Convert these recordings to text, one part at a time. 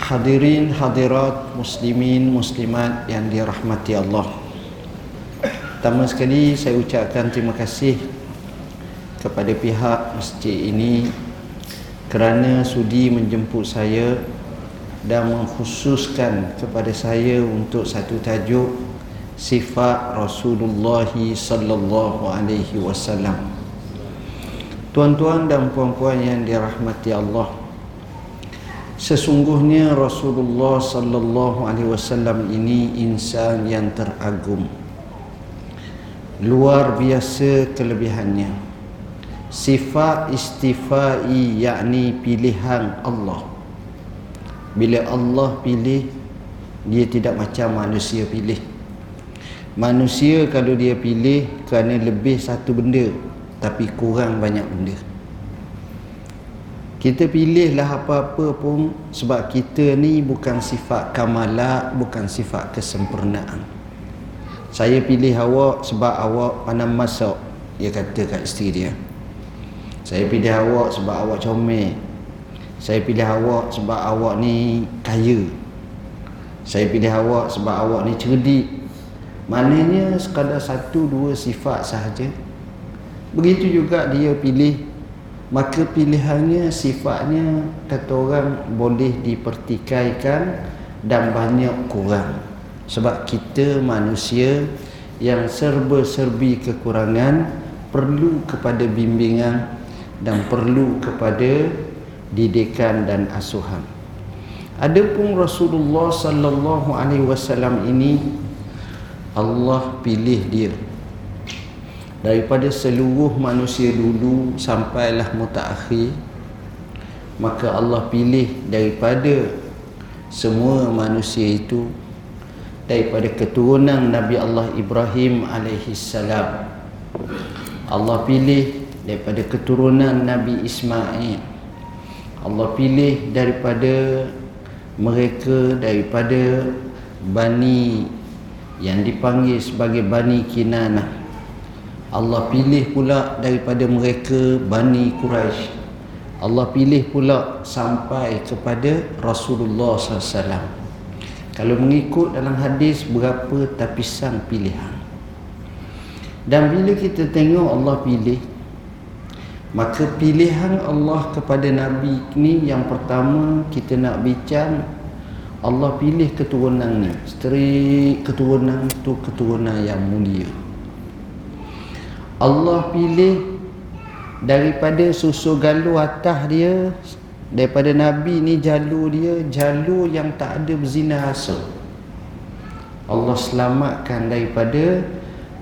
Hadirin hadirat muslimin muslimat yang dirahmati Allah Pertama sekali saya ucapkan terima kasih kepada pihak masjid ini kerana sudi menjemput saya dan mengkhususkan kepada saya untuk satu tajuk sifat Rasulullah sallallahu alaihi wasallam. Tuan-tuan dan puan-puan yang dirahmati Allah, Sesungguhnya Rasulullah sallallahu alaihi wasallam ini insan yang teragum. Luar biasa kelebihannya. Sifat istifai yakni pilihan Allah. Bila Allah pilih dia tidak macam manusia pilih. Manusia kalau dia pilih kerana lebih satu benda tapi kurang banyak benda kita pilihlah apa-apa pun sebab kita ni bukan sifat kamalat bukan sifat kesempurnaan. Saya pilih awak sebab awak pandai masak dia kata kat isteri dia. Saya pilih awak sebab awak comel. Saya pilih awak sebab awak ni kaya. Saya pilih awak sebab awak ni cerdik. Maknanya sekadar satu dua sifat sahaja. Begitu juga dia pilih maka pilihannya sifatnya kata orang boleh dipertikaikan dan banyak kurang. Sebab kita manusia yang serba-serbi kekurangan perlu kepada bimbingan dan perlu kepada didikan dan asuhan. Adapun Rasulullah sallallahu alaihi wasallam ini Allah pilih dia daripada seluruh manusia dulu sampailah mutaakhir maka Allah pilih daripada semua manusia itu daripada keturunan Nabi Allah Ibrahim alaihi salam Allah pilih daripada keturunan Nabi Ismail. Allah pilih daripada mereka daripada bani yang dipanggil sebagai bani Kinanah Allah pilih pula daripada mereka Bani Quraisy. Allah pilih pula sampai kepada Rasulullah SAW. Kalau mengikut dalam hadis berapa tapisan pilihan. Dan bila kita tengok Allah pilih, maka pilihan Allah kepada Nabi ni yang pertama kita nak bincang Allah pilih keturunan ni. Strik keturunan tu keturunan yang mulia. Allah pilih daripada susu galu atas dia daripada Nabi ni jalur dia jalur yang tak ada berzina asal Allah selamatkan daripada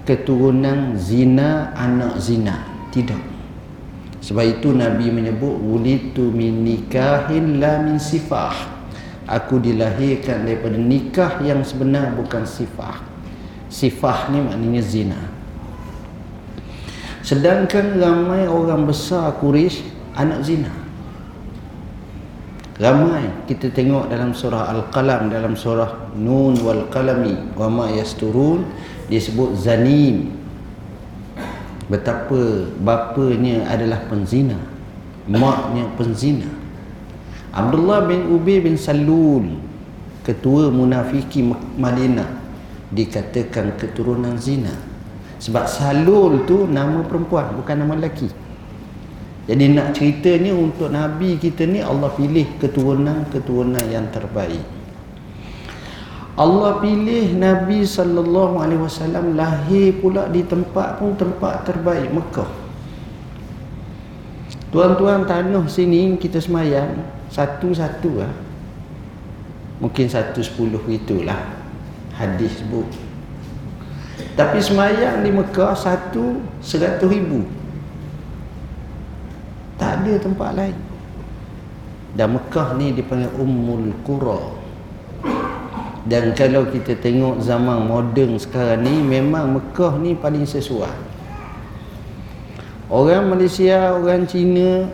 keturunan zina anak zina. Tidak. Sebab itu Nabi menyebut wulitu min nikahin la min sifah. Aku dilahirkan daripada nikah yang sebenar bukan sifah. Sifah ni maknanya zina Sedangkan ramai orang besar Quraisy anak zina. Ramai kita tengok dalam surah Al-Qalam dalam surah Nun wal Qalami wa ma yasturun disebut zanim. Betapa bapanya adalah penzina, maknya penzina. Abdullah bin Ubay bin Salul ketua munafiki Madinah dikatakan keturunan zina sebab Salul tu nama perempuan bukan nama lelaki jadi nak cerita ni untuk Nabi kita ni Allah pilih keturunan-keturunan yang terbaik Allah pilih Nabi sallallahu alaihi wasallam lahir pula di tempat pun tempat terbaik Mekah. Tuan-tuan tanah sini kita semayang satu-satu lah. Mungkin satu sepuluh itulah hadis sebut. Tapi semayang di Mekah satu seratus ribu. Tak ada tempat lain. Dan Mekah ni dipanggil Ummul Qura. Dan kalau kita tengok zaman moden sekarang ni memang Mekah ni paling sesuai. Orang Malaysia, orang Cina,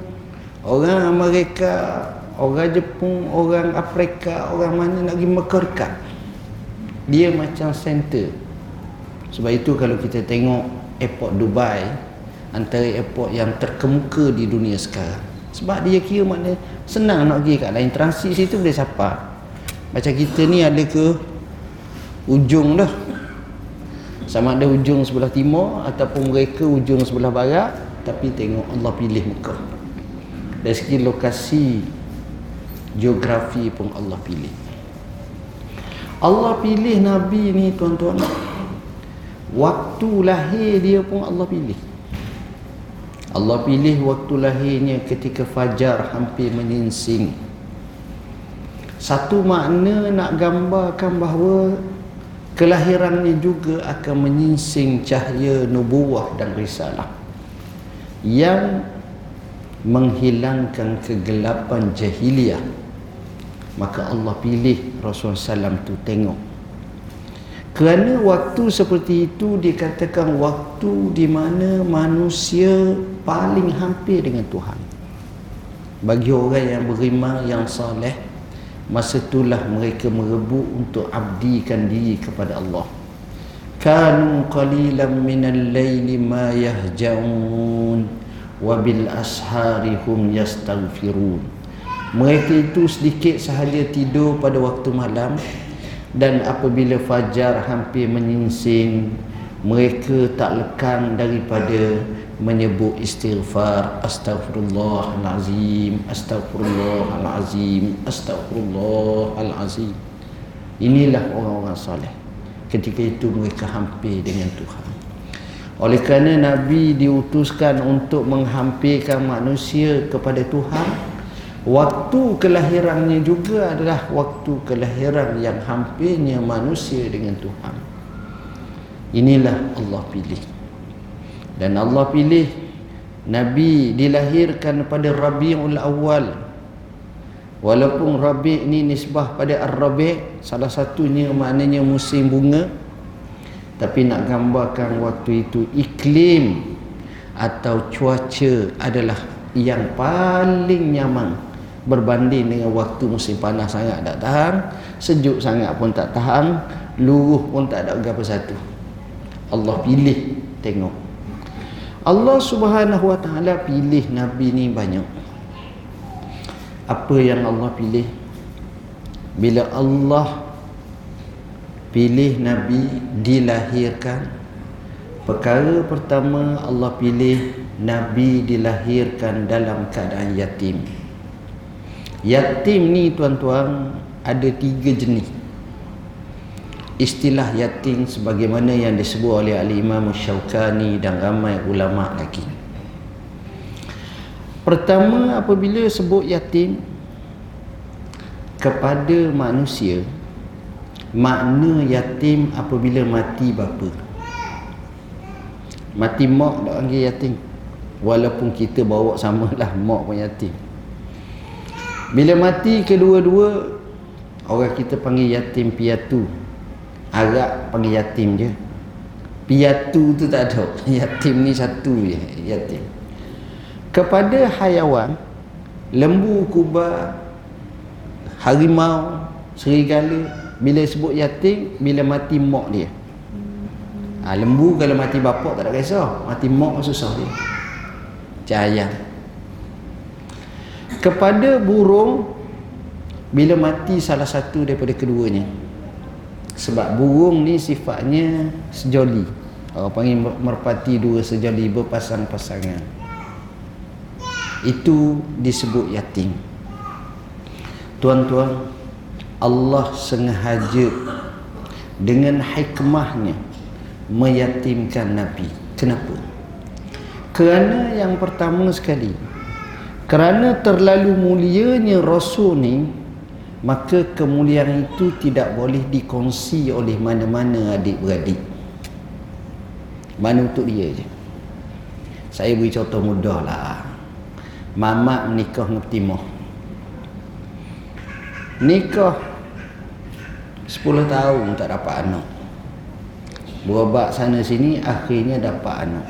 orang Amerika, orang Jepun, orang Afrika, orang mana nak pergi Mekah dekat. Dia macam center. Sebab itu kalau kita tengok airport Dubai antara airport yang terkemuka di dunia sekarang. Sebab dia kira makna senang nak pergi kat lain transit situ boleh siapa. macam kita ni ada ke ujung dah sama ada ujung sebelah timur ataupun mereka ujung sebelah barat tapi tengok Allah pilih muka dari segi lokasi geografi pun Allah pilih Allah pilih Nabi ni tuan-tuan waktu lahir dia pun Allah pilih. Allah pilih waktu lahirnya ketika fajar hampir menyingsing. Satu makna nak gambarkan bahawa kelahirannya juga akan menyingsing cahaya nubuah dan risalah yang menghilangkan kegelapan jahiliyah maka Allah pilih Rasulullah SAW tu tengok kerana waktu seperti itu dikatakan waktu di mana manusia paling hampir dengan Tuhan. Bagi orang yang beriman yang soleh masa itulah mereka merebut untuk abdikan diri kepada Allah. Kanu qalilan minal laili ma yahjaun wa bil ashari hum yastaghfirun. Mereka itu sedikit sahaja tidur pada waktu malam dan apabila fajar hampir menyingsing mereka tak lekang daripada menyebut istighfar astaghfirullahalazim astaghfirullahalazim astaghfirullahalazim. Inilah orang-orang soleh. Ketika itu mereka hampir dengan Tuhan. Oleh kerana Nabi diutuskan untuk menghampirkan manusia kepada Tuhan waktu kelahirannya juga adalah waktu kelahiran yang hampirnya manusia dengan Tuhan. Inilah Allah pilih. Dan Allah pilih Nabi dilahirkan pada Rabiul Awal. Walaupun Rabi' ni nisbah pada Ar-Rabi' salah satunya maknanya musim bunga. Tapi nak gambarkan waktu itu iklim atau cuaca adalah yang paling nyaman berbanding dengan waktu musim panas sangat tak tahan sejuk sangat pun tak tahan luruh pun tak ada apa satu. Allah pilih tengok. Allah subhanahu wa ta'ala pilih Nabi ni banyak. Apa yang Allah pilih? Bila Allah pilih Nabi dilahirkan. Perkara pertama Allah pilih Nabi dilahirkan dalam keadaan yatim yatim ni tuan-tuan ada tiga jenis istilah yatim sebagaimana yang disebut oleh al-Imam Syaukani dan ramai ulama lagi. Pertama apabila sebut yatim kepada manusia makna yatim apabila mati bapa. Mati mak dak panggil yatim. Walaupun kita bawa samalah mak pun yatim. Bila mati kedua-dua orang kita panggil yatim piatu. Arab panggil yatim je. Piatu tu tak ada. Yatim ni satu je Yatim. Kepada hayawan Lembu, kuba Harimau Serigala Bila sebut yatim Bila mati mak dia. Ha, Lembu kalau mati bapak tak ada kisah. Mati mak susah dia. Cahaya Kepada burung Bila mati salah satu daripada keduanya. Sebab burung ni sifatnya sejoli. Orang panggil merpati dua sejoli berpasang-pasangan. Itu disebut yatim. Tuan-tuan Allah sengaja dengan hikmahnya meyatimkan Nabi. Kenapa? kerana yang pertama sekali kerana terlalu mulianya Rasul ni maka kemuliaan itu tidak boleh dikongsi oleh mana-mana adik-beradik. Mana untuk dia je. Saya beri contoh mudah lah. Mamak menikah dengan timah nikah 10 tahun tak dapat anak. Berobat sana sini akhirnya dapat anak.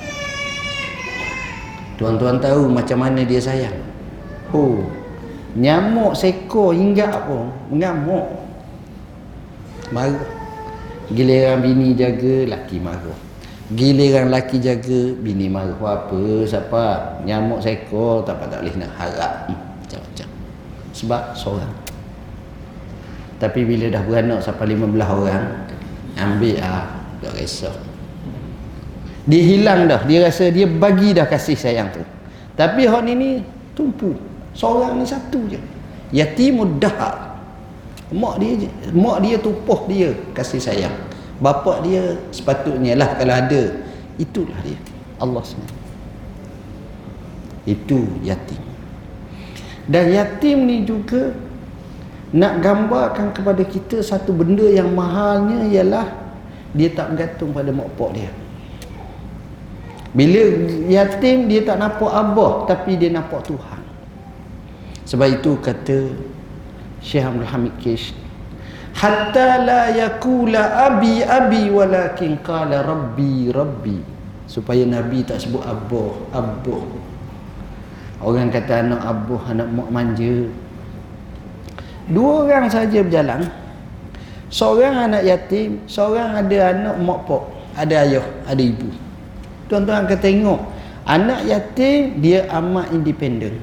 Tuan-tuan tahu macam mana dia sayang oh Nyamuk seko hingga apa? Mengamuk. Marah. Giliran bini jaga, laki marah. Giliran laki jaga, bini marah. Apa? Siapa? Nyamuk seko, tak apa tak boleh nak harap. Hmm, macam-macam. Sebab seorang. tapi bila dah beranak sampai 15 orang ambil ah tak risau dia hilang dah dia rasa dia bagi dah kasih sayang tu tapi hak ni ni tumpu seorang ni satu je. Yatim mudah mak dia mak dia tupuh dia kasih sayang. Bapa dia sepatutnya lah kalau ada itulah dia. Allah SWT itu yatim. Dan yatim ni juga nak gambarkan kepada kita satu benda yang mahalnya ialah dia tak bergantung pada mak pak dia. Bila yatim dia tak nampak abah tapi dia nampak Tuhan sebab itu kata Syekh Abdul Hamid Kish hatta la yakula abi abi walakin qala rabbi rabbi supaya nabi tak sebut abah abah Orang kata anak abuh, anak mak manja. Dua orang saja berjalan. Seorang anak yatim, seorang ada anak mak pok, ada ayah, ada ibu. Tuan-tuan akan tengok, anak yatim dia amat independen.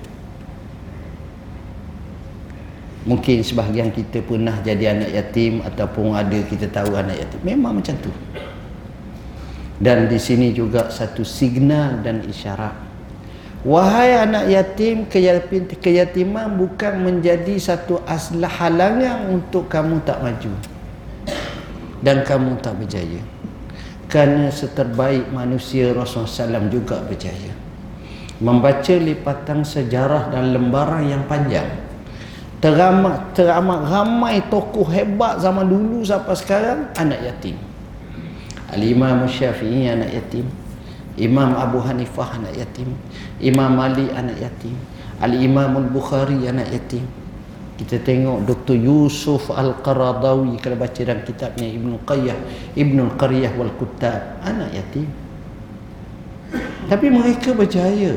Mungkin sebahagian kita pernah jadi anak yatim ataupun ada kita tahu anak yatim. Memang macam tu. Dan di sini juga satu signal dan isyarat Wahai anak yatim, keyatiman bukan menjadi satu aslah halangan untuk kamu tak maju. Dan kamu tak berjaya. Kerana seterbaik manusia Rasulullah SAW juga berjaya. Membaca lipatan sejarah dan lembaran yang panjang. Teramat, teramat ramai tokoh hebat zaman dulu sampai sekarang, anak yatim. Al-Imam Syafi'i anak yatim. Imam Abu Hanifah anak yatim Imam Malik anak yatim Al-Imam Al-Bukhari anak yatim kita tengok Dr. Yusuf Al-Qaradawi kalau baca dalam kitabnya Ibn Qayyah Ibn Qaryah wal Kutab anak yatim tapi mereka berjaya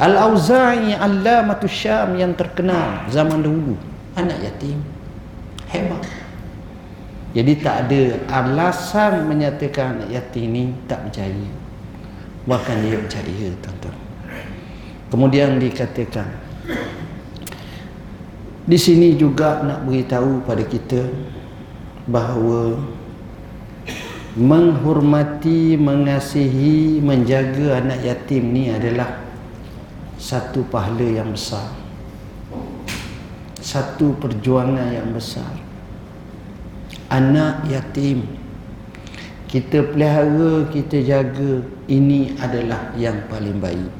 Al-Auza'i Allamatu Syam yang terkenal zaman dahulu. Anak yatim. Hebat. Jadi tak ada alasan menyatakan anak yatim ini tak berjaya. Bahkan dia percaya tuan-tuan. Kemudian dikatakan di sini juga nak beritahu pada kita bahawa menghormati, mengasihi, menjaga anak yatim ni adalah satu pahala yang besar. Satu perjuangan yang besar. Anak yatim kita pelihara, kita jaga ini adalah yang paling baik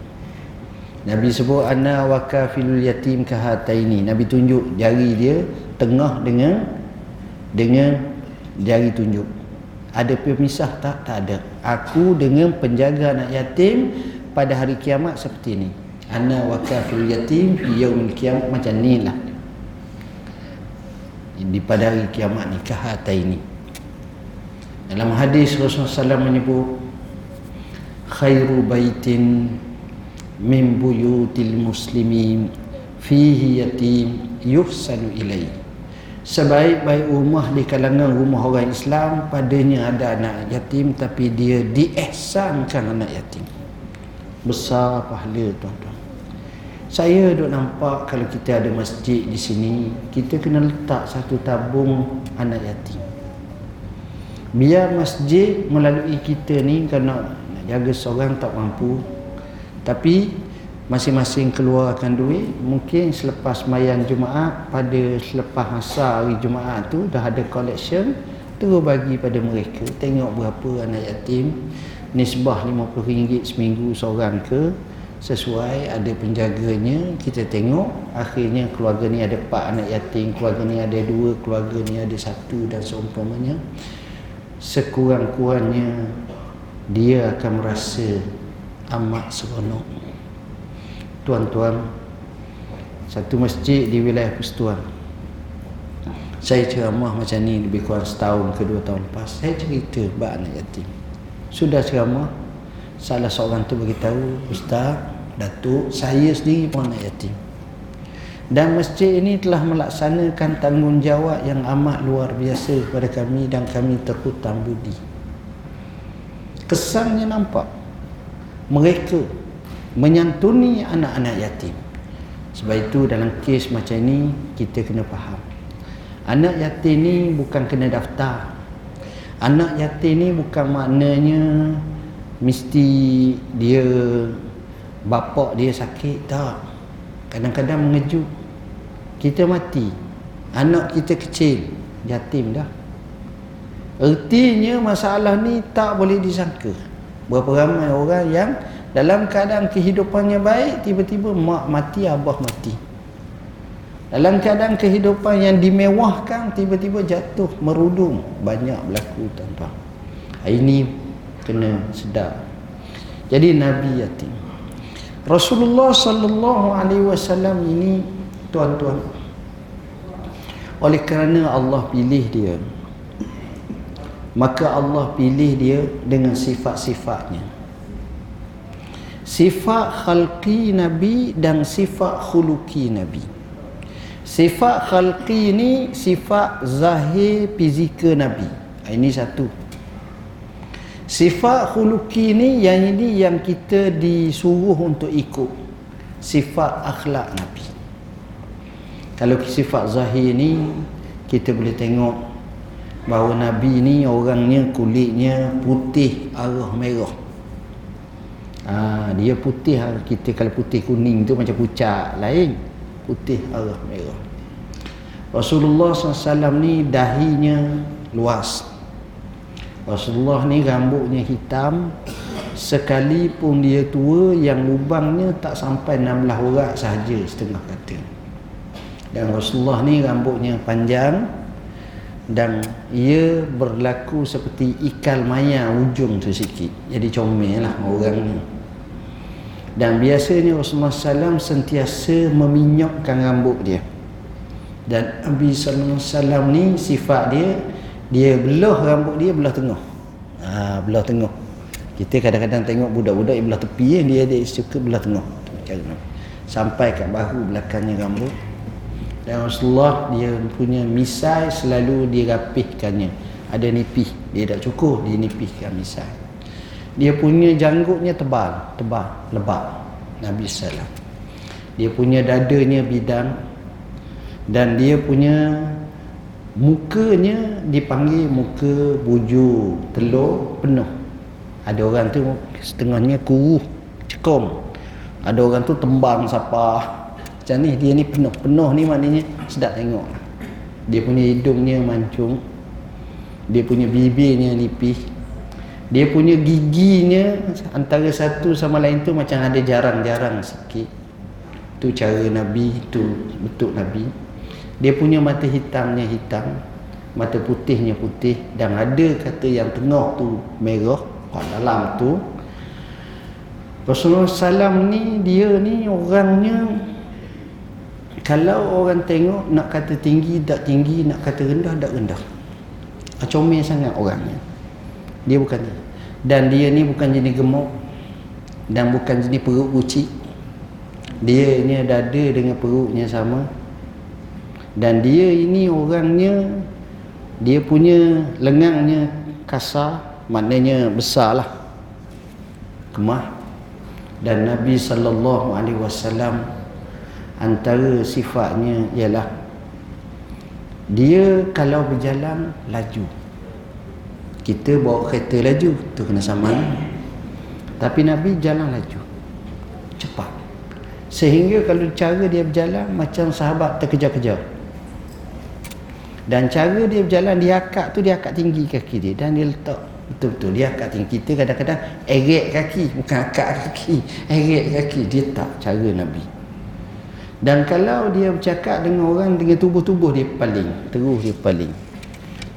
Nabi sebut ana wakafilul yatim kahataini Nabi tunjuk jari dia tengah dengan dengan jari tunjuk ada pemisah tak? tak ada aku dengan penjaga anak yatim pada hari kiamat seperti ini ana wakafilul yatim yaumil kiamat macam ni lah. Di pada hari kiamat ni kahataini. Dalam hadis Rasulullah SAW menyebut khairu baitin min buyutil muslimin fihi yatim yuhsanu ilai. Sebaik-baik rumah di kalangan rumah orang Islam padanya ada anak yatim tapi dia diihsankan anak yatim. Besar pahala tuan-tuan saya duk nampak kalau kita ada masjid di sini kita kena letak satu tabung anak yatim. Biar masjid melalui kita ni kerana nak jaga seorang tak mampu. Tapi masing-masing keluarkan duit mungkin selepas mayan Jumaat pada selepas asar hari Jumaat tu dah ada collection terus bagi pada mereka. Tengok berapa anak yatim nisbah RM50 seminggu seorang ke sesuai ada penjaganya kita tengok. Akhirnya keluarga ni ada empat anak yatim keluarga ni ada dua keluarga ni ada satu dan seumpamanya. Sekurang-kurangnya dia akan merasa amat seronok. Tuan-tuan satu masjid di wilayah Persatuan saya ceramah macam ni lebih kurang setahun ke dua tahun lepas. Saya cerita bab anak yatim. Sudah ceramah salah seorang tu beritahu ustaz datuk saya sendiri pun anak yatim dan masjid ini telah melaksanakan tanggungjawab yang amat luar biasa kepada kami dan kami terhutang budi. Kesannya nampak mereka menyantuni anak-anak yatim. Sebab itu dalam kes macam ini kita kena faham. anak yatim ni bukan kena daftar anak yatim ni bukan maknanya mesti dia bapak dia sakit tak? Kadang-kadang mengejut. Kita mati. Anak kita kecil. Yatim dah. Ertinya masalah ni tak boleh disangka. Berapa ramai orang yang dalam keadaan kehidupannya baik tiba-tiba mak mati abah mati. Dalam keadaan kehidupan yang dimewahkan tiba-tiba jatuh merudum banyak berlaku tanpa ini kena sedar. Jadi nabi yatim Rasulullah sallallahu alaihi wasallam ini tuan-tuan. Oleh kerana Allah pilih dia maka Allah pilih dia dengan sifat-sifatnya. Sifat khalqi nabi dan sifat khuluqi nabi. Sifat khalqi ni sifat zahir fizikal nabi. Ini satu sifat khuluqi ni yang ini yang kita disuruh untuk ikut. Sifat akhlak nabi. Kalau sifat zahir ni kita boleh tengok bahawa Nabi ni orangnya kulitnya putih arah merah. Ha, dia putih kita kalau putih kuning tu macam pucat lain. Putih arah merah. Rasulullah SAW ni dahinya luas Rasulullah ni rambutnya hitam sekalipun dia tua yang lubangnya tak sampai 16 urat sahaja setengah kata. Dan Rasulullah ni rambutnya panjang dan ia berlaku seperti ikal maya ujung tu sikit. Jadi comel lah orang ni dan biasanya Rasulullah SAW sentiasa meminyokkan rambut dia. Dan Nabi SAW ni sifat dia dia belah rambut dia belah tengah. Ha, belah tengah. Kita kadang-kadang tengok budak-budak yang belah tepi eh, dia dia suka belah tengah. Sampai kat bahu belakangnya rambut. Dan Rasulullah dia punya misai selalu dirapihkannya ada nipih. Dia tak cukup dia nipihkan misai. Dia punya janggutnya tebal tebal lebat Nabi Sallam dia punya dadanya bidang. Dan dia punya mukanya dipanggil muka buju telur penuh. Ada orang tu setengahnya kuruh cekom. Ada orang tu tembang siapa macam ni dia ni penuh-penuh ni maknanya. Sedap tengok. Dia punya hidungnya mancung. Dia punya bibirnya nipis dia punya giginya antara satu sama lain tu macam ada jarang-jarang sikit. Tu cara Nabi tu betul Nabi dia punya mata hitamnya hitam mata putihnya putih dan ada kata yang tengah tu merah kat dalam tu. Rasulullah SAW ni dia ni orangnya kalau orang tengok nak kata tinggi tak tinggi nak kata rendah tak rendah. Ah, comel sangat orangnya. Dia bukan ni. Dan dia ni bukan jenis gemuk dan bukan jenis perut kucing dia ni dada dengan perutnya sama dan dia ini orangnya dia punya lengangnya kasar maknanya besar lah kemah. Dan Nabi sallallahu alaihi wasallam antara sifatnya ialah dia kalau berjalan laju. Kita bawa kereta laju tu kena sama tapi Nabi jalan laju. Cepat. Sehingga kalau cara dia berjalan macam sahabat terkejar-kejar dan cara dia berjalan dia akak tu dia akak tinggi kaki dia. Dan dia letak betul-betul dia akak tinggi. Kita kadang-kadang erek kaki bukan akak kaki erek kaki. Dia tak cara Nabi dan kalau dia bercakap dengan orang dengan tubuh-tubuh dia paling terus dia paling.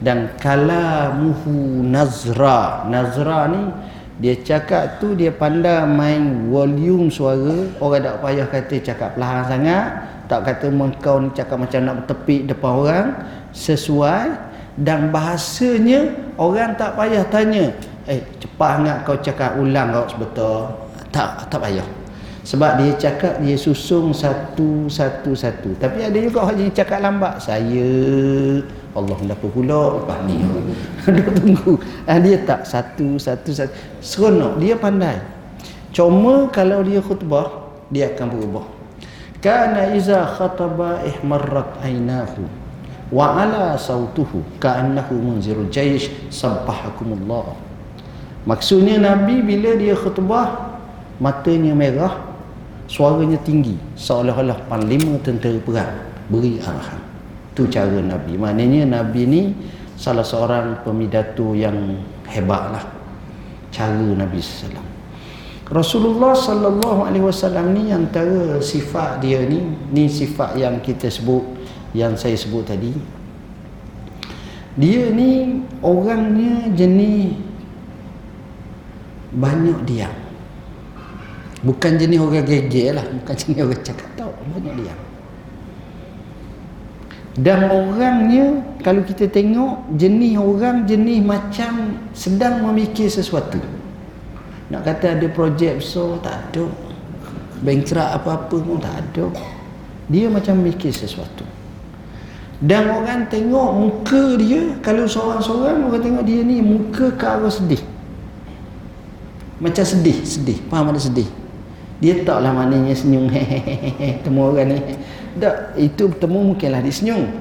Dan kalamuhu nazra. Nazra ni dia cakap tu dia pandai main volume suara. Orang tak payah kata cakap perlahan sangat. Tak kata kau ni cakap macam nak bertepik depan orang sesuai dan bahasanya orang tak payah tanya eh cepat sangat kau cakap ulang kau sebetul tak tak payah. Sebab dia cakap dia susung satu satu satu tapi ada juga orang yang cakap lambat saya Allah kenapa pula? Lepas ni. Duk tunggu. Ah, dia tak satu satu satu seronok dia pandai. Cuma kalau dia khutbah dia akan berubah. Kana iza khataba ihmarrat ainahu wa ala sautuhu ka'annahu munzirul jaysh sabbahakumullah maksudnya nabi bila dia khutbah matanya merah suaranya tinggi seolah-olah panglima tentera perang beri arahan. Tu cara nabi. Maknanya nabi ni salah seorang pemidato yang hebatlah cara nabi sallallahu Rasulullah sallallahu alaihi wasallam ni antara sifat dia ni ni sifat yang kita sebut yang saya sebut tadi. Dia ni orangnya jenis banyak diam. Bukan jenis orang geger lah bukan jenis orang cakap tahu banyak diam. Dan orangnya kalau kita tengok jenis orang jenis macam sedang memikir sesuatu. Nak kata ada projek besar tak ada. Bankrupt apa-apa pun tak ada. Dia macam mikir sesuatu dan orang tengok muka dia kalau seorang-seorang orang tengok dia ni muka ke arah sedih. Macam sedih sedih. Faham ada sedih? Dia taklah maknanya senyum. Temu orang ni. Tak itu temu mungkinlah dia senyum.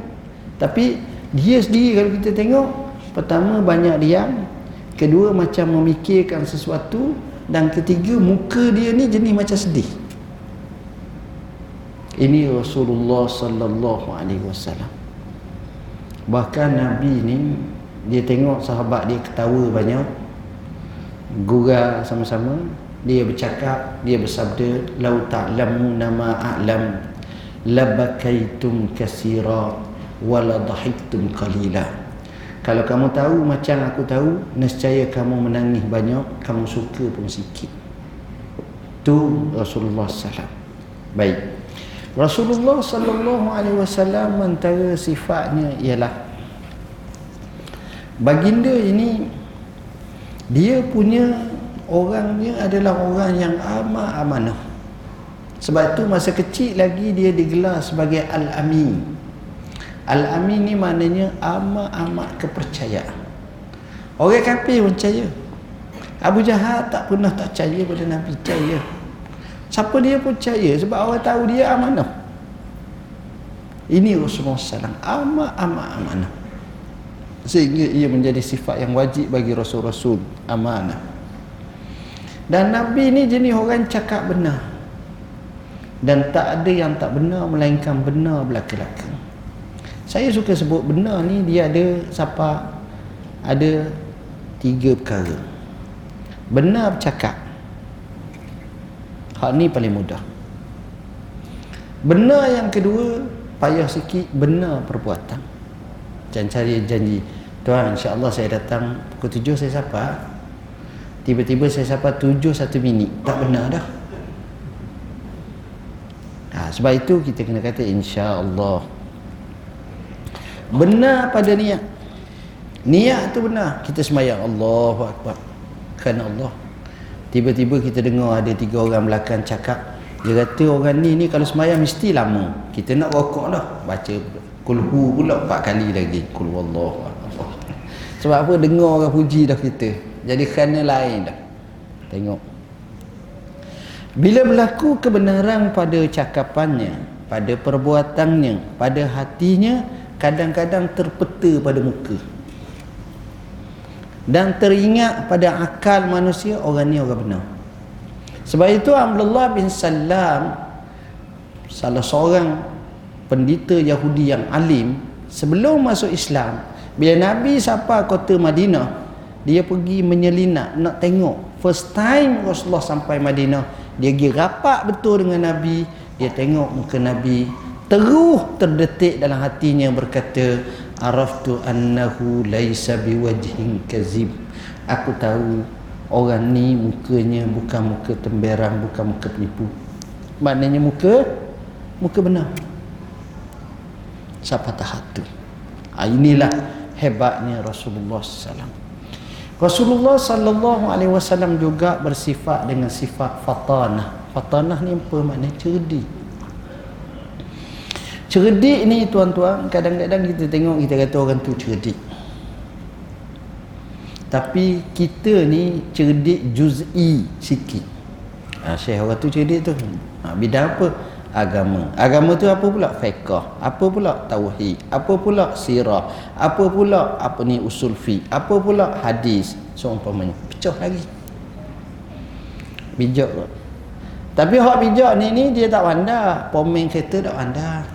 Tapi dia sendiri kalau kita tengok pertama banyak diam kedua macam memikirkan sesuatu dan ketiga muka dia ni jenis macam sedih. Ini Rasulullah sallallahu alaihi wasallam bahkan nabi ni dia tengok sahabat dia ketawa banyak gurau sama-sama dia bercakap dia bersabda lau ta'lamu nama a'lam labakaitum kasira wala dhahiktum qalila kalau kamu tahu macam aku tahu, nescaya kamu menangis banyak, kamu suka pun sikit. Tu Rasulullah SAW. Baik. Rasulullah sallallahu alaihi wasallam antara sifatnya ialah baginda ini dia punya orangnya adalah orang yang amat amanah. Sebab tu masa kecil lagi dia digelar sebagai al-amin. Al-Amin ni maknanya amat-amat kepercayaan. Orang kafir percaya. Abu Jahal tak pernah tak percaya pada Nabi percaya. Siapa dia pun percaya sebab orang tahu dia amanah. Ini Rasulullah SAW amat-amat amanah. Sehingga ia menjadi sifat yang wajib bagi Rasul-Rasul amanah. Dan Nabi ni jenis orang cakap benar. Dan tak ada yang tak benar melainkan benar belakang-belakang. Saya suka sebut benar ni dia ada siapa ada tiga perkara. Benar bercakap. Hak ni paling mudah. Benar yang kedua payah sikit benar perbuatan. Jangan cari janji. Tuan insya-Allah saya datang pukul tujuh saya sapa. Tiba-tiba saya sapa tujuh satu minit. Tak benar dah. Ha, sebab itu kita kena kata insya-Allah benar pada niat niat tu benar kita semayang Allahu Akbar kerana Allah tiba-tiba kita dengar ada tiga orang belakang cakap dia kata orang ni ni kalau semayang mesti lama. Kita nak rokok lah. Baca kulhu pula empat kali lagi. Kulhu Allah sebab apa? Dengar orang puji dah kita. Jadi kerana lain dah. Tengok. Bila berlaku kebenaran pada cakapannya pada perbuatannya pada hatinya kadang-kadang terpeta pada muka dan teringat pada akal manusia orang ni orang benar. Sebab itu Abdullah bin Salam salah seorang pendeta Yahudi yang alim sebelum masuk Islam bila Nabi sapa kota Madinah dia pergi menyelinap nak tengok. First time Rasulullah sampai Madinah dia pergi rapat betul dengan Nabi dia tengok muka Nabi terus terdetik dalam hatinya berkata araftu annahu laisa biwajhin kazib aku tahu orang ni mukanya bukan muka temberang bukan muka penipu. Maknanya muka muka benar. Siapa tahat tu? Ha, inilah hebatnya Rasulullah SAW Rasulullah sallallahu alaihi wasallam juga bersifat dengan sifat fatanah. Fatanah ni apa? Maknanya cerdik. Cerdik ni tuan-tuan kadang-kadang kita tengok kita kata orang tu cerdik. Tapi kita ni cerdik juz'i sikit. Ha, Syekh orang tu cerdik tu. Ha, bidang apa? agama. Agama tu apa pula? Fiqh. Apa pula? Tauhid. Apa pula? Sirah. Apa pula? Apa ni usul fi? Apa pula? Hadis. Seumpamanya. Pecah lagi. Bijak. Tapi hak bijak ni ni dia tak pandai. Pomen kereta tak pandai.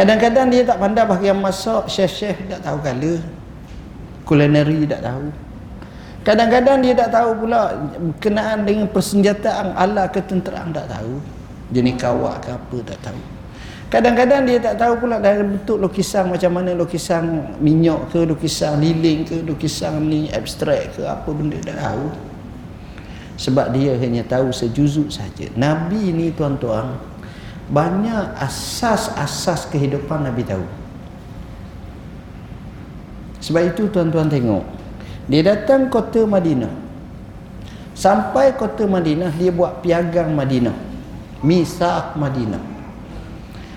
Kadang-kadang dia tak pandai bahagian masak, chef-chef tak tahu kala. Culinary tak tahu. Kadang-kadang dia tak tahu pula kenaan dengan persenjataan ala ketenteraan tak tahu. Jenis kawak ke apa tak tahu. Kadang-kadang dia tak tahu pula dalam bentuk lukisan macam mana lukisan minyak ke, lukisan lilin ke, lukisan ni abstrak ke apa benda tak tahu. Sebab dia hanya tahu sejuzuk saja. Nabi ni tuan-tuan banyak asas-asas kehidupan Nabi tahu. Sebab itu tuan-tuan tengok dia datang kota Madinah. Sampai kota Madinah dia buat piagang Madinah. Misak Madinah.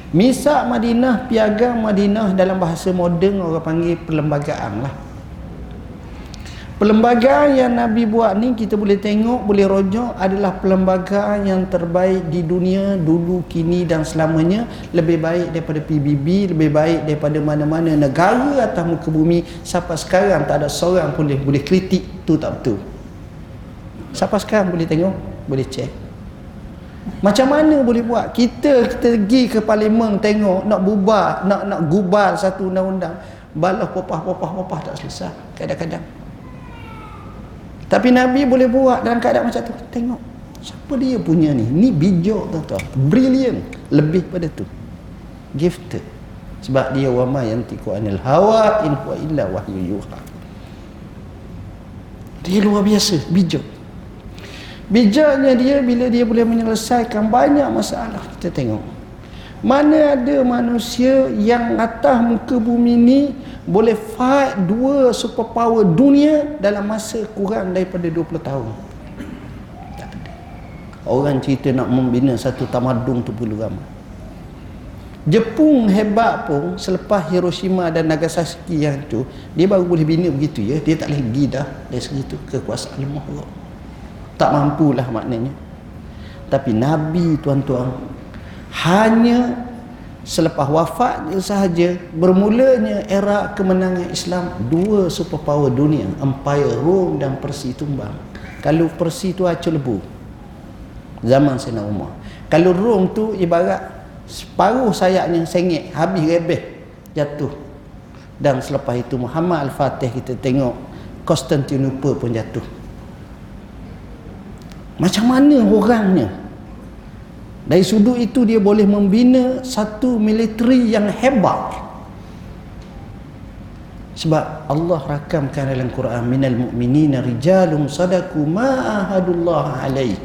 Misak Madinah piagang Madinah dalam bahasa moden orang panggil perlembagaan lah Perlembagaan yang Nabi buat ni kita boleh tengok, boleh rojok adalah perlembagaan yang terbaik di dunia dulu, kini dan selamanya. Lebih baik daripada PBB, lebih baik daripada mana-mana negara atas muka bumi. Sampai sekarang tak ada seorang pun boleh, boleh kritik tu tak betul. Sampai sekarang boleh tengok, boleh cek. Macam mana boleh buat? Kita kita pergi ke parlimen tengok nak bubar, nak nak gubal satu undang-undang. Balah popah-popah-popah tak selesai kadang-kadang. Tapi Nabi boleh buat dalam keadaan macam tu. Tengok. Siapa dia punya ni? Ni bijak tuan-tuan. Brilliant. Lebih pada tu. Gifted. Sebab dia wama yang tiku anil hawa in huwa illa wahyu yuha. Dia luar biasa. Bijak. Bijaknya dia bila dia boleh menyelesaikan banyak masalah. Kita tengok. Mana ada manusia yang atas muka bumi ni boleh fight dua superpower dunia dalam masa kurang daripada 20 tahun. Orang cerita nak membina satu tamadung tu perlu ramai Jepun hebat pun selepas Hiroshima dan Nagasaki yang tu dia baru boleh bina begitu ya. Dia tak boleh pergi dah dari segitu kekuasaan lemah Allah. Tak mampulah maknanya. Tapi Nabi tuan-tuan hanya selepas wafat sahaja bermulanya era kemenangan Islam dua superpower dunia empire Rom dan Persia tumbang. Kalau Persia tu acur lebu zaman Sayyidina Umar. Kalau Rom tu ibarat separuh sayapnya sengit habis rebeh jatuh. Dan selepas itu Muhammad Al-Fatih kita tengok Constantinople pun jatuh. Macam mana orangnya dari sudut itu dia boleh membina satu militeri yang hebat. Sebab Allah rakamkan dalam Quran minal mu'minina rijalun sadaku ma ahadullah alaih.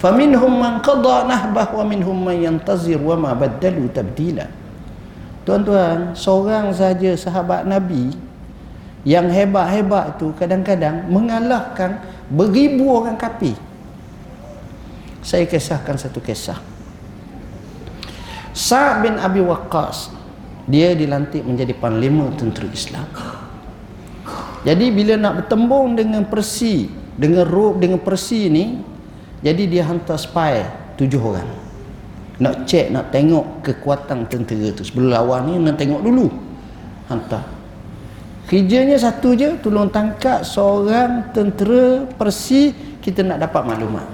Faminhum man qada nahbah wa minhum man yantazir wa ma baddalu tabdila. Tuan-tuan, seorang saja sahabat Nabi yang hebat-hebat tu kadang-kadang mengalahkan beribu orang kafir. Saya kisahkan satu kisah. Sa'ad bin Abi Waqqas dia dilantik menjadi panglima tentera Islam. Jadi bila nak bertembung dengan Persi, dengan Rom dengan Persi ni, jadi dia hantar spy tujuh orang. Nak cek, nak tengok kekuatan tentera tu. Sebelum lawan ni nak tengok dulu. Hantar. Kerjanya satu je, tolong tangkap seorang tentera Persi, kita nak dapat maklumat.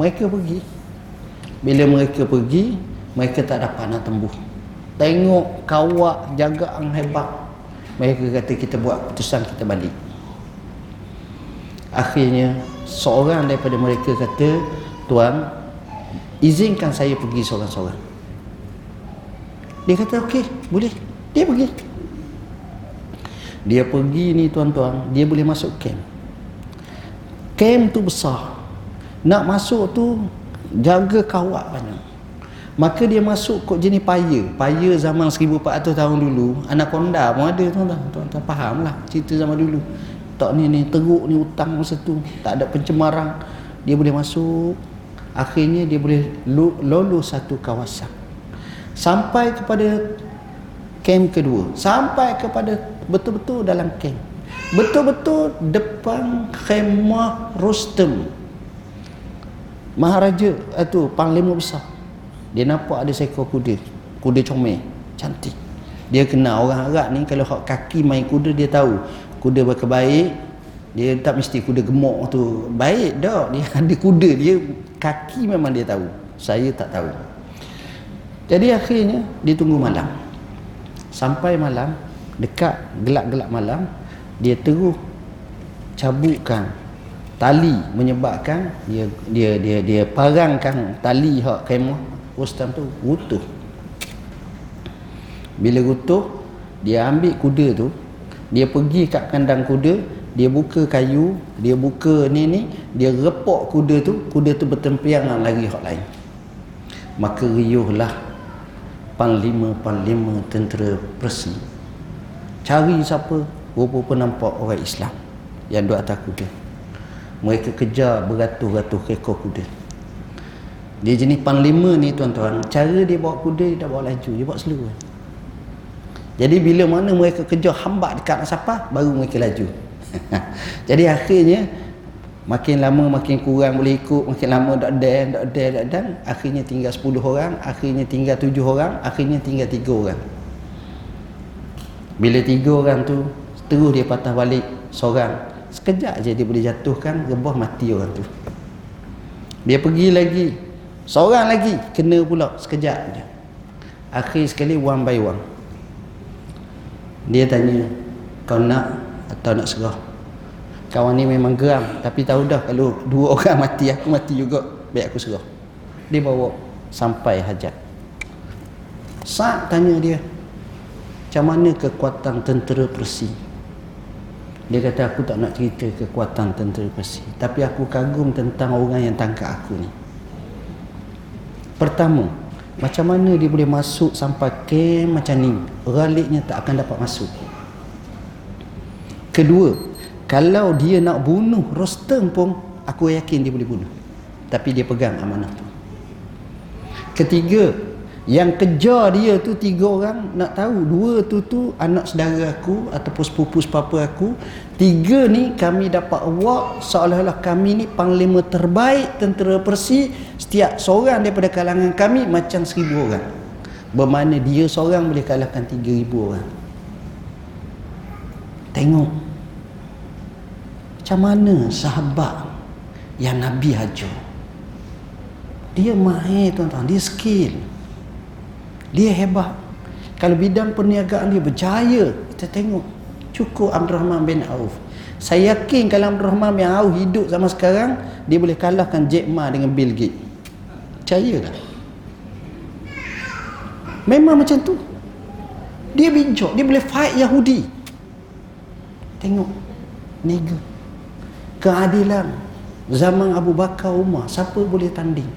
Mereka pergi. Bila mereka pergi, mereka tak dapat nak tembus tengok kawak jagaan hebat mereka kata kita buat keputusan kita balik. Akhirnya seorang daripada mereka kata tuan izinkan saya pergi seorang-seorang. Dia kata okey boleh. Dia pergi. Dia pergi ni tuan-tuan dia boleh masuk camp. Camp tu besar. Nak masuk tu jaga kawak banyak Maka dia masuk kod jenis paya. Paya zaman 1400 tahun dulu. Anak konda pun ada tuan-tuan. Tuan-tuan faham lah cerita zaman dulu. Tak ni ni teruk ni hutang masa tu. Tak ada pencemaran. Dia boleh masuk. Akhirnya dia boleh lolos satu kawasan. Sampai kepada camp kedua. Sampai kepada betul-betul dalam camp. Betul-betul depan khemah Rostem. Maharaja itu panglima besar. Dia nampak ada seekor kuda. Kuda comel. Cantik. Dia kenal orang Arab ni kalau hak kaki main kuda dia tahu. Kuda berkebaik. Dia tak mesti kuda gemuk tu. Baik dak. Dia ada kuda. Dia kaki memang dia tahu. Saya tak tahu. Jadi akhirnya dia tunggu malam. Sampai malam. Dekat gelap-gelap malam. Dia terus cabutkan tali menyebabkan dia dia dia dia parangkan tali hak kemah Rustam tu utuh. Bila utuh dia ambil kuda tu dia pergi kat kandang kuda dia buka kayu dia buka ni ni dia repok kuda tu kuda tu bertempiangan lagi hak lain. Maka riuhlah panglima-panglima tentera Persi. Cari siapa? Rupa-rupa nampak orang Islam yang duduk atas kuda mereka kejar beratus-ratus ekor kuda. Dia jenis panglima ni tuan-tuan. Cara dia bawa kuda dia tak bawa laju. Dia bawa slow jadi bila mana mereka kejar hambat dekat nak siapa baru mereka laju. Jadi akhirnya makin lama makin kurang boleh ikut makin lama tak dan tak dan tak dan akhirnya tinggal 10 orang akhirnya tinggal 7 orang akhirnya tinggal 3 orang. Bila 3 orang tu terus dia patah balik seorang sekejap je dia boleh jatuhkan rebah mati orang tu. Dia pergi lagi seorang lagi kena pula sekejap je. Akhir sekali one by one. Dia tanya kau nak atau nak serah? Kawan ni memang geram tapi tahu dah kalau dua orang mati aku mati juga baik aku serah. Dia bawa sampai hajat. Saat tanya dia macam mana kekuatan tentera Persi dia kata aku tak nak cerita kekuatan tentera Persia. Tapi aku kagum tentang orang yang tangkap aku ni. Pertama, macam mana dia boleh masuk sampai ke macam ni. Raliknya tak akan dapat masuk. Kedua, kalau dia nak bunuh Rostam pun, aku yakin dia boleh bunuh. Tapi dia pegang amanah tu. Ketiga, yang kejar dia tu tiga orang nak tahu. Dua tu tu anak saudara aku ataupun sepupu sepapa aku. Tiga ni kami dapat awak seolah-olah kami ni panglima terbaik tentera Persi. Setiap seorang daripada kalangan kami macam seribu orang. Bermakna dia seorang boleh kalahkan tiga ribu orang. Tengok. Macam mana sahabat yang Nabi hajar? Dia mahir tuan-tuan. Dia skill dia hebat. Kalau bidang perniagaan dia berjaya kita tengok. Cukup Abdul Rahman bin Auf. Saya yakin kalau Abdul Rahman bin Auf hidup sama sekarang dia boleh kalahkan Jack Ma dengan Bill Gates. Percaya tak memang macam tu. Dia bijak. Dia boleh fight Yahudi. Tengok. Nega. Keadilan. Zaman Abu Bakar Umar. Siapa boleh tanding?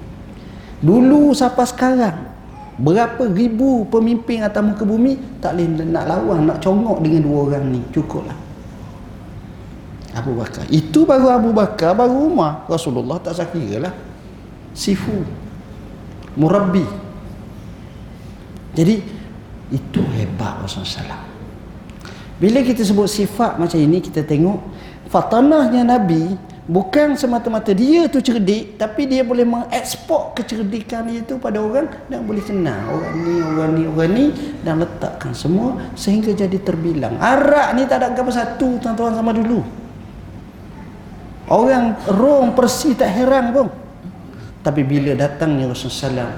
Dulu siapa sekarang Berapa ribu pemimpin atas muka bumi tak boleh nak lawan, nak congok dengan dua orang ni. Cukuplah. Abu Bakar. Itu baru Abu Bakar, baru Umar. Rasulullah tak sakira lah. Sifu. Murabbi. Jadi, itu hebat Rasulullah SAW. Bila kita sebut sifat macam ini, kita tengok fatanahnya Nabi bukan semata-mata dia tu cerdik tapi dia boleh mengeksport kecerdikan dia tu pada orang dan boleh kenal orang ni orang ni orang ni dan letakkan semua sehingga jadi terbilang. Arak ni tak ada apa satu tuan-tuan sama dulu. Orang Rom Persi tak heran pun. Tapi bila datangnya Rasulullah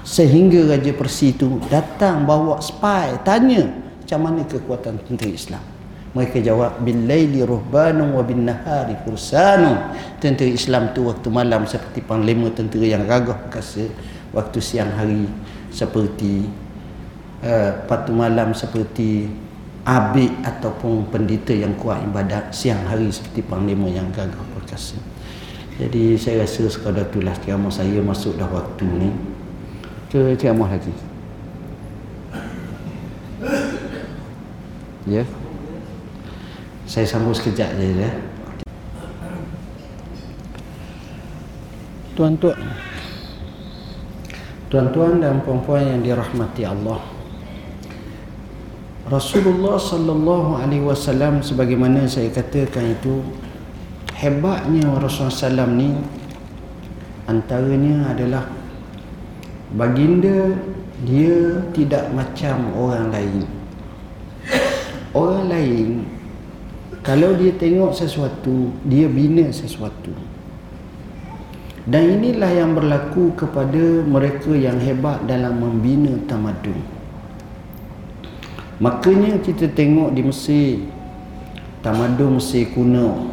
sehingga Raja Persi tu datang bawa spy tanya macam mana kekuatan tentera Islam mereka jawab billaili ruhbanun wa bin nahari fursanun. Tentera Islam tu waktu malam seperti panglima tentera yang gagah perkasa waktu siang hari seperti uh, patu malam seperti abid ataupun pendeta yang kuat ibadat siang hari seperti panglima yang gagah perkasa. Jadi saya rasa sekadar itulah ceramah saya masuk dah waktu ni. Ke ceramah lagi. Ya? yeah. Saya sambung sekejap je ya. Tuan-tuan. Tuan-tuan dan puan-puan yang dirahmati Allah. Rasulullah sallallahu alaihi wasallam sebagaimana saya katakan itu hebatnya Rasulullah sallam ni antaranya adalah baginda dia tidak macam orang lain. Orang lain kalau dia tengok sesuatu dia bina sesuatu. Dan inilah yang berlaku kepada mereka yang hebat dalam membina tamadun. Makanya kita tengok di Mesir tamadun Mesir kuno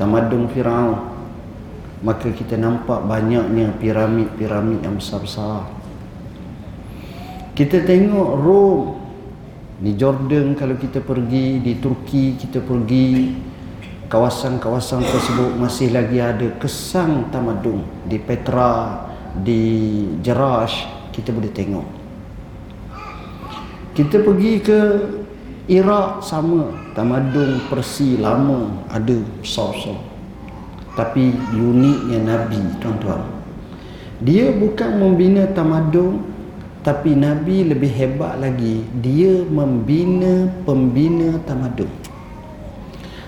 tamadun Firaun maka kita nampak banyaknya piramid-piramid yang besar-besar. Kita tengok Rom di Jordan kalau kita pergi di Turki kita pergi kawasan-kawasan tersebut masih lagi ada kesan tamadun. Di Petra di Jerash kita boleh tengok. Kita pergi ke Iraq sama. Tamadun Persi lama ada besar-besar. Tapi uniknya Nabi tuan-tuan. Dia bukan membina tamadun tapi Nabi lebih hebat lagi. Dia membina pembina tamadun.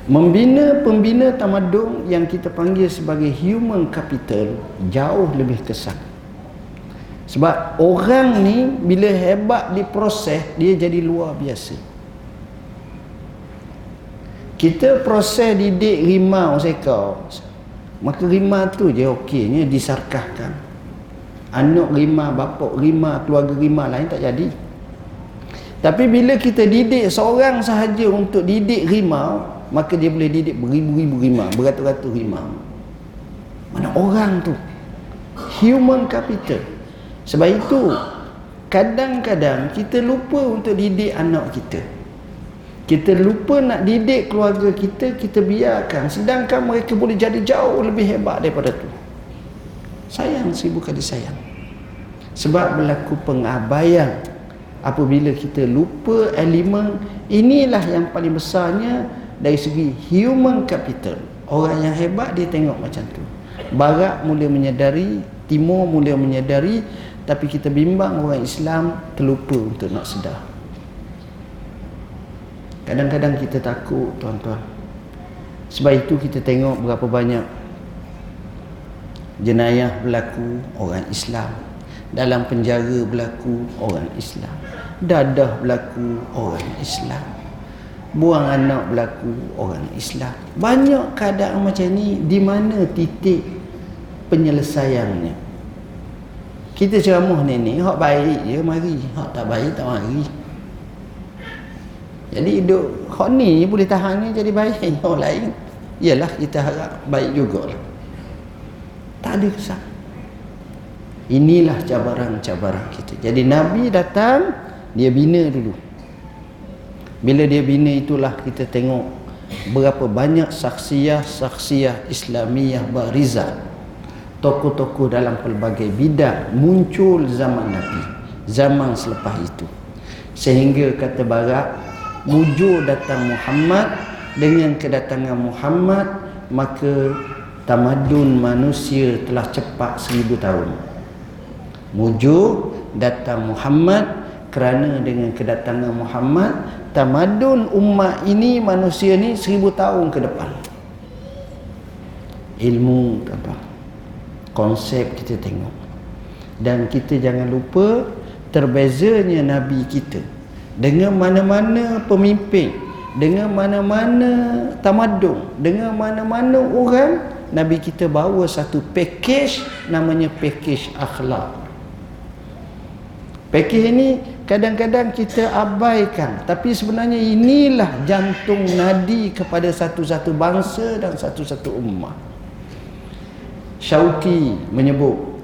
Membina pembina tamadun yang kita panggil sebagai human capital jauh lebih kesan. Sebab orang ni bila hebat diproses dia jadi luar biasa. Kita proses didik rimau sekau. Maka rimau tu je okeynya disarkahkan anak rima, bapak rima, keluarga rima lain tak jadi. Tapi bila kita didik seorang sahaja untuk didik rimau maka dia boleh didik beribu-ribu rima, beratus-ratus rima. Mana orang tu? Human capital. Sebab itu kadang-kadang kita lupa untuk didik anak kita. Kita lupa nak didik keluarga kita kita biarkan. Sedangkan mereka boleh jadi jauh lebih hebat daripada tu sayang seribu kali sayang. Sebab berlaku pengabaian. Apabila kita lupa elemen inilah yang paling besarnya dari segi human capital. Orang yang hebat dia tengok macam tu. Barat mula menyedari timur mula menyedari tapi kita bimbang orang Islam terlupa untuk nak sedar. Kadang-kadang kita takut tuan-tuan. Sebab itu kita tengok berapa banyak jenayah berlaku orang Islam. Dalam penjara berlaku orang Islam. Dadah berlaku orang Islam. Buang anak berlaku orang Islam. Banyak keadaan macam ni di mana titik penyelesaiannya? Kita ceramah ni ni hak baik je mari. Hak tak baik tak mari. Jadi hidup hak ni boleh tahan ni jadi baik orang lain. Ialah kita harap baik jugalah tak ada kesan inilah cabaran-cabaran kita. Jadi Nabi datang dia bina dulu. Bila dia bina itulah kita tengok berapa banyak saksiah-saksiah Islamiyah bariza. Tokoh-tokoh dalam pelbagai bidang muncul zaman Nabi zaman selepas itu. Sehingga kata barat mujur datang Muhammad dengan kedatangan Muhammad maka tamadun manusia telah cepat seribu tahun. Mujur datang Muhammad. Kerana dengan kedatangan Muhammad tamadun umat ini manusia ni seribu tahun ke depan. Ilmu apa? Konsep kita tengok. Dan kita jangan lupa terbezanya Nabi kita dengan mana-mana pemimpin dengan mana-mana tamadun dengan mana-mana orang Nabi kita bawa satu package namanya package akhlak. Package ini kadang-kadang kita abaikan tapi sebenarnya inilah jantung nadi kepada satu-satu bangsa dan satu-satu ummah. Syauqi menyebut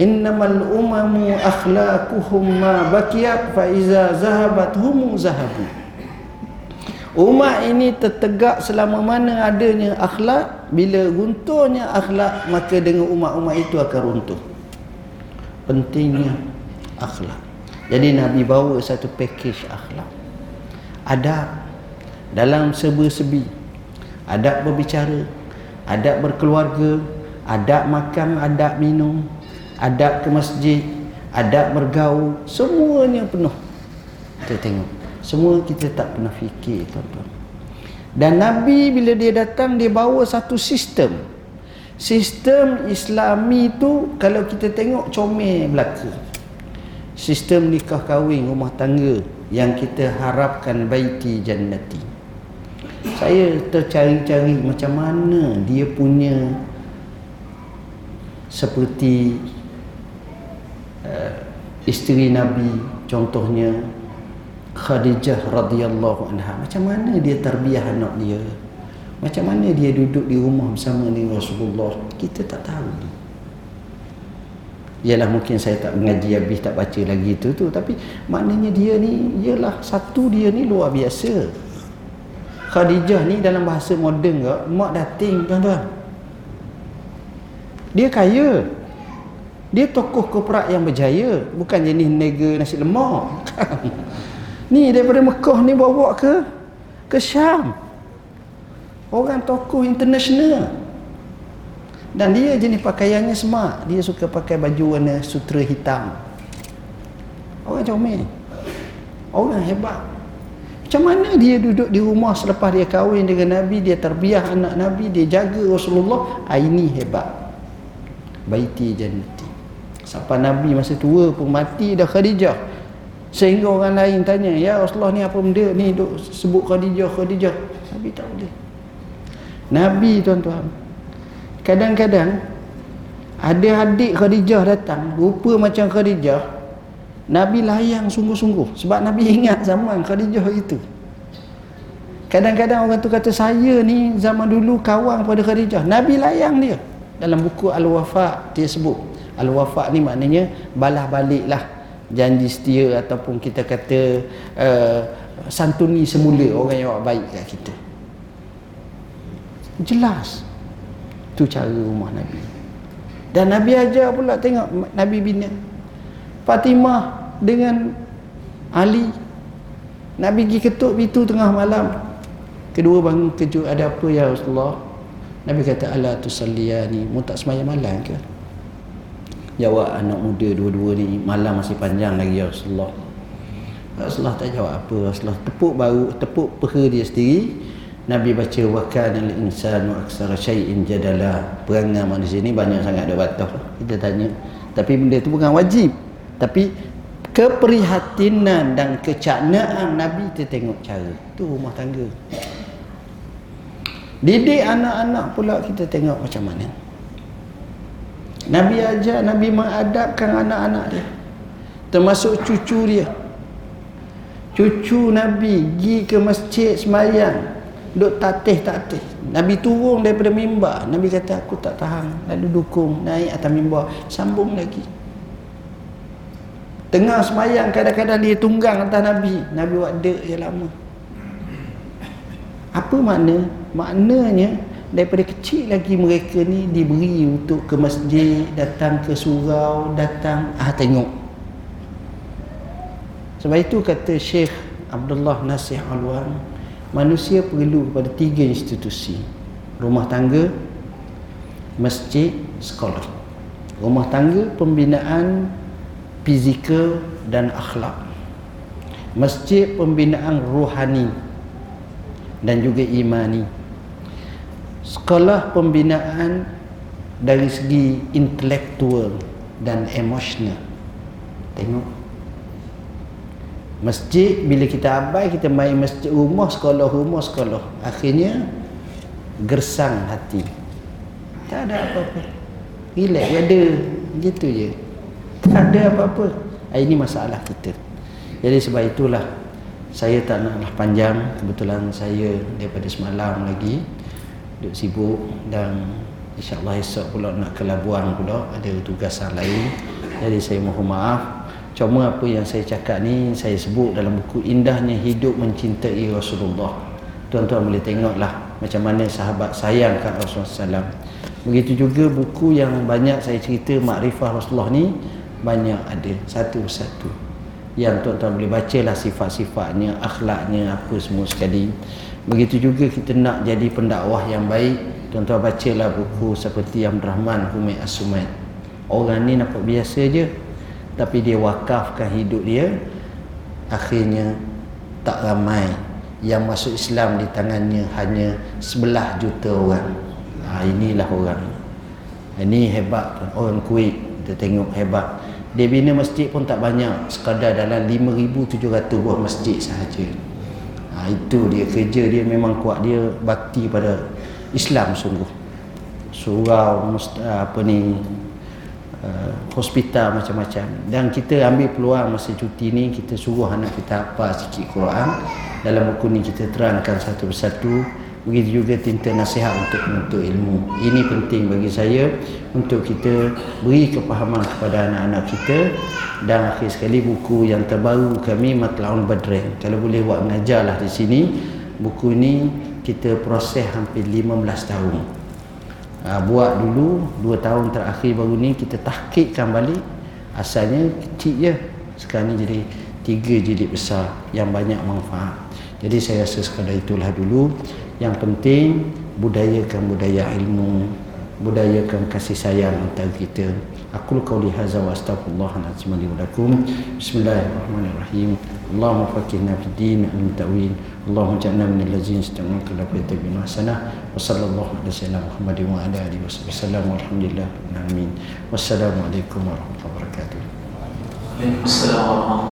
innamal umamu akhlaquhum ma baqiyat fa iza zahabat hum zahabu. Umat ini tertegak selama mana adanya akhlak Bila runtuhnya akhlak Maka dengan umat-umat itu akan runtuh. Pentingnya akhlak. Jadi Nabi bawa satu package akhlak. Adab. Dalam sebi-sebi Adab berbicara. Adab berkeluarga. Adab makan, adab minum. Adab ke masjid. Adab bergaul. Semuanya penuh. Kita tengok semua kita tak pernah fikir tuan-tuan. Dan Nabi bila dia datang dia bawa satu sistem. sistem islami tu kalau kita tengok comel belaka sistem nikah kahwin rumah tangga yang kita harapkan baiti jannati saya tercari-cari macam mana dia punya seperti uh, isteri Nabi contohnya Khadijah radhiyallahu anha. Macam mana dia terbiah anak dia? Macam mana dia duduk di rumah bersama dengan Rasulullah? Kita tak tahu. Ialah mungkin saya tak mengaji habis tak baca lagi itu tu. Tapi maknanya dia ni ialah satu dia ni luar biasa. Khadijah ni dalam bahasa moden ke? Mak dating tuan-tuan. Dia kaya. Dia tokoh korporat yang berjaya. Bukan jenis nega nasi lemak ni daripada Mekah ni bawa ke? Ke Syam. Orang tokoh international. Dan dia jenis pakaiannya smart. Dia suka pakai baju warna sutra hitam. Orang comel. Orang hebat. Macam mana dia duduk di rumah selepas dia kahwin dengan Nabi dia terbiah anak Nabi dia jaga Rasulullah? Ah, ini hebat. Baiti jannati. Sampai Nabi masa tua pun mati dah Khadijah sehingga orang lain tanya ya Rasulullah ni apa benda? Ni duk sebut Khadijah Khadijah. Nabi tak boleh. Nabi tuan-tuan. Kadang-kadang ada adik Khadijah datang rupa macam Khadijah Nabi layang sungguh-sungguh. Sebab Nabi ingat zaman Khadijah itu. Kadang-kadang orang tu kata saya ni zaman dulu kawan pada Khadijah. Nabi layang dia. Dalam buku Al-Wafa dia sebut. Al-Wafa ni maknanya balah balik lah janji setia ataupun kita kata uh, santuni semula orang yang buat baik kat kita. Jelas. Tu cara rumah Nabi. Dan Nabi ajar pula tengok Nabi bina Fatimah dengan Ali. Nabi pergi ketuk pintu tengah malam. Kedua bangun kejut ada apa ya Rasulullah? Nabi kata ala tusalliyani. Mu tak semayang malam ke jawab anak muda dua-dua ni malam masih panjang lagi ya Rasulullah Rasulullah tak jawab apa Rasulullah tepuk baru tepuk peha dia sendiri Nabi baca wa kana al-insanu aksara syai'in jadala. Perangai manusia ni banyak sangat ada batas. Kita tanya. Tapi benda tu bukan wajib. Tapi keprihatinan dan kecaknaan Nabi kita tengok cara. Tu rumah tangga. Didik anak-anak pula kita tengok macam mana. Nabi ajar, Nabi mengadapkan anak-anak dia. Termasuk cucu dia. Cucu Nabi pergi ke masjid semayang duk tatih-tatih. Nabi turun daripada mimbar. Nabi kata aku tak tahan. Lalu dukung naik atas mimbar. Sambung lagi. Tengah semayang kadang-kadang dia tunggang atas Nabi. Nabi buat dek yang lama. Apa makna? maknanya daripada kecil lagi mereka ni diberi untuk ke masjid datang ke surau datang ah tengok. Sebab itu kata Syekh Abdullah Nasih Alwan manusia perlu kepada tiga institusi. Rumah tangga masjid sekolah. Rumah tangga pembinaan fizikal dan akhlak. Masjid pembinaan rohani dan juga imani sekolah pembinaan dari segi intelektual dan emosional tengok Masjid bila kita abai kita main masjid rumah sekolah rumah sekolah akhirnya gersang hati. Tak ada apa-apa. Relax ada gitu je. Tak ada apa-apa. Ah, ini masalah kita. Jadi sebab itulah saya tak naklah panjang kebetulan saya daripada semalam lagi duduk sibuk dan insya-Allah esok pula nak ke Labuan pula ada tugasan lain. Jadi saya mohon maaf Cuma apa yang saya cakap ni saya sebut dalam buku Indahnya Hidup Mencintai Rasulullah. Tuan-tuan boleh tengoklah macam mana sahabat sayang kat Rasulullah SAW. Begitu juga buku yang banyak saya cerita Makrifah Rasulullah ni banyak ada satu-satu. Yang tuan-tuan boleh bacalah sifat-sifatnya, akhlaknya apa semua sekali. Begitu juga kita nak jadi pendakwah yang baik, tuan-tuan bacalah buku seperti Abdul Rahman Humay As-Sumait. Orang ni nampak biasa je, tapi dia wakafkan hidup dia akhirnya tak ramai yang masuk Islam di tangannya hanya sebelah juta orang. Ha, inilah orang ini hebat orang Kuwait kita tengok hebat. Dia bina masjid pun tak banyak sekadar dalam 5700 buah masjid sahaja ha, itu dia. Kerja dia memang kuat. Dia bakti pada Islam sungguh. Surau apa ni uh, hospital macam-macam. Dan kita ambil peluang masa cuti ni kita suruh anak kita apa sikit Quran. Dalam buku ni kita terangkan satu persatu begitu juga tinta nasihat untuk menuntut ilmu. Ini penting bagi saya untuk kita beri kepahaman kepada anak-anak kita dan akhir sekali buku yang terbaru kami Matlaun Badrin kalau boleh buat mengajarlah di sini buku ini kita proses hampir 15 tahun. Ha, buat dulu 2 tahun terakhir baru ni kita tahkikkan balik. Asalnya kecil je. Sekarang ni jadi 3 jilid besar yang banyak manfaat. Jadi saya rasa sekadar itulah dulu yang penting budayakan budaya ilmu budayakan kasih sayang antara kita. Aku qauli hadza wa astaghfirullah azim li wa lakum. Bismillahirrahmanirrahim. Allahumma faqihna fid din al ta'wil. Allahumma ja'alna min istami'una kala fayatabina hasanah wa alaihi wasallam Muhammadin wa ala alihi wasallam walhamdulillah amin wassalamu alaikum warahmatullahi wabarakatuh Waalaikumsalam warahmatullahi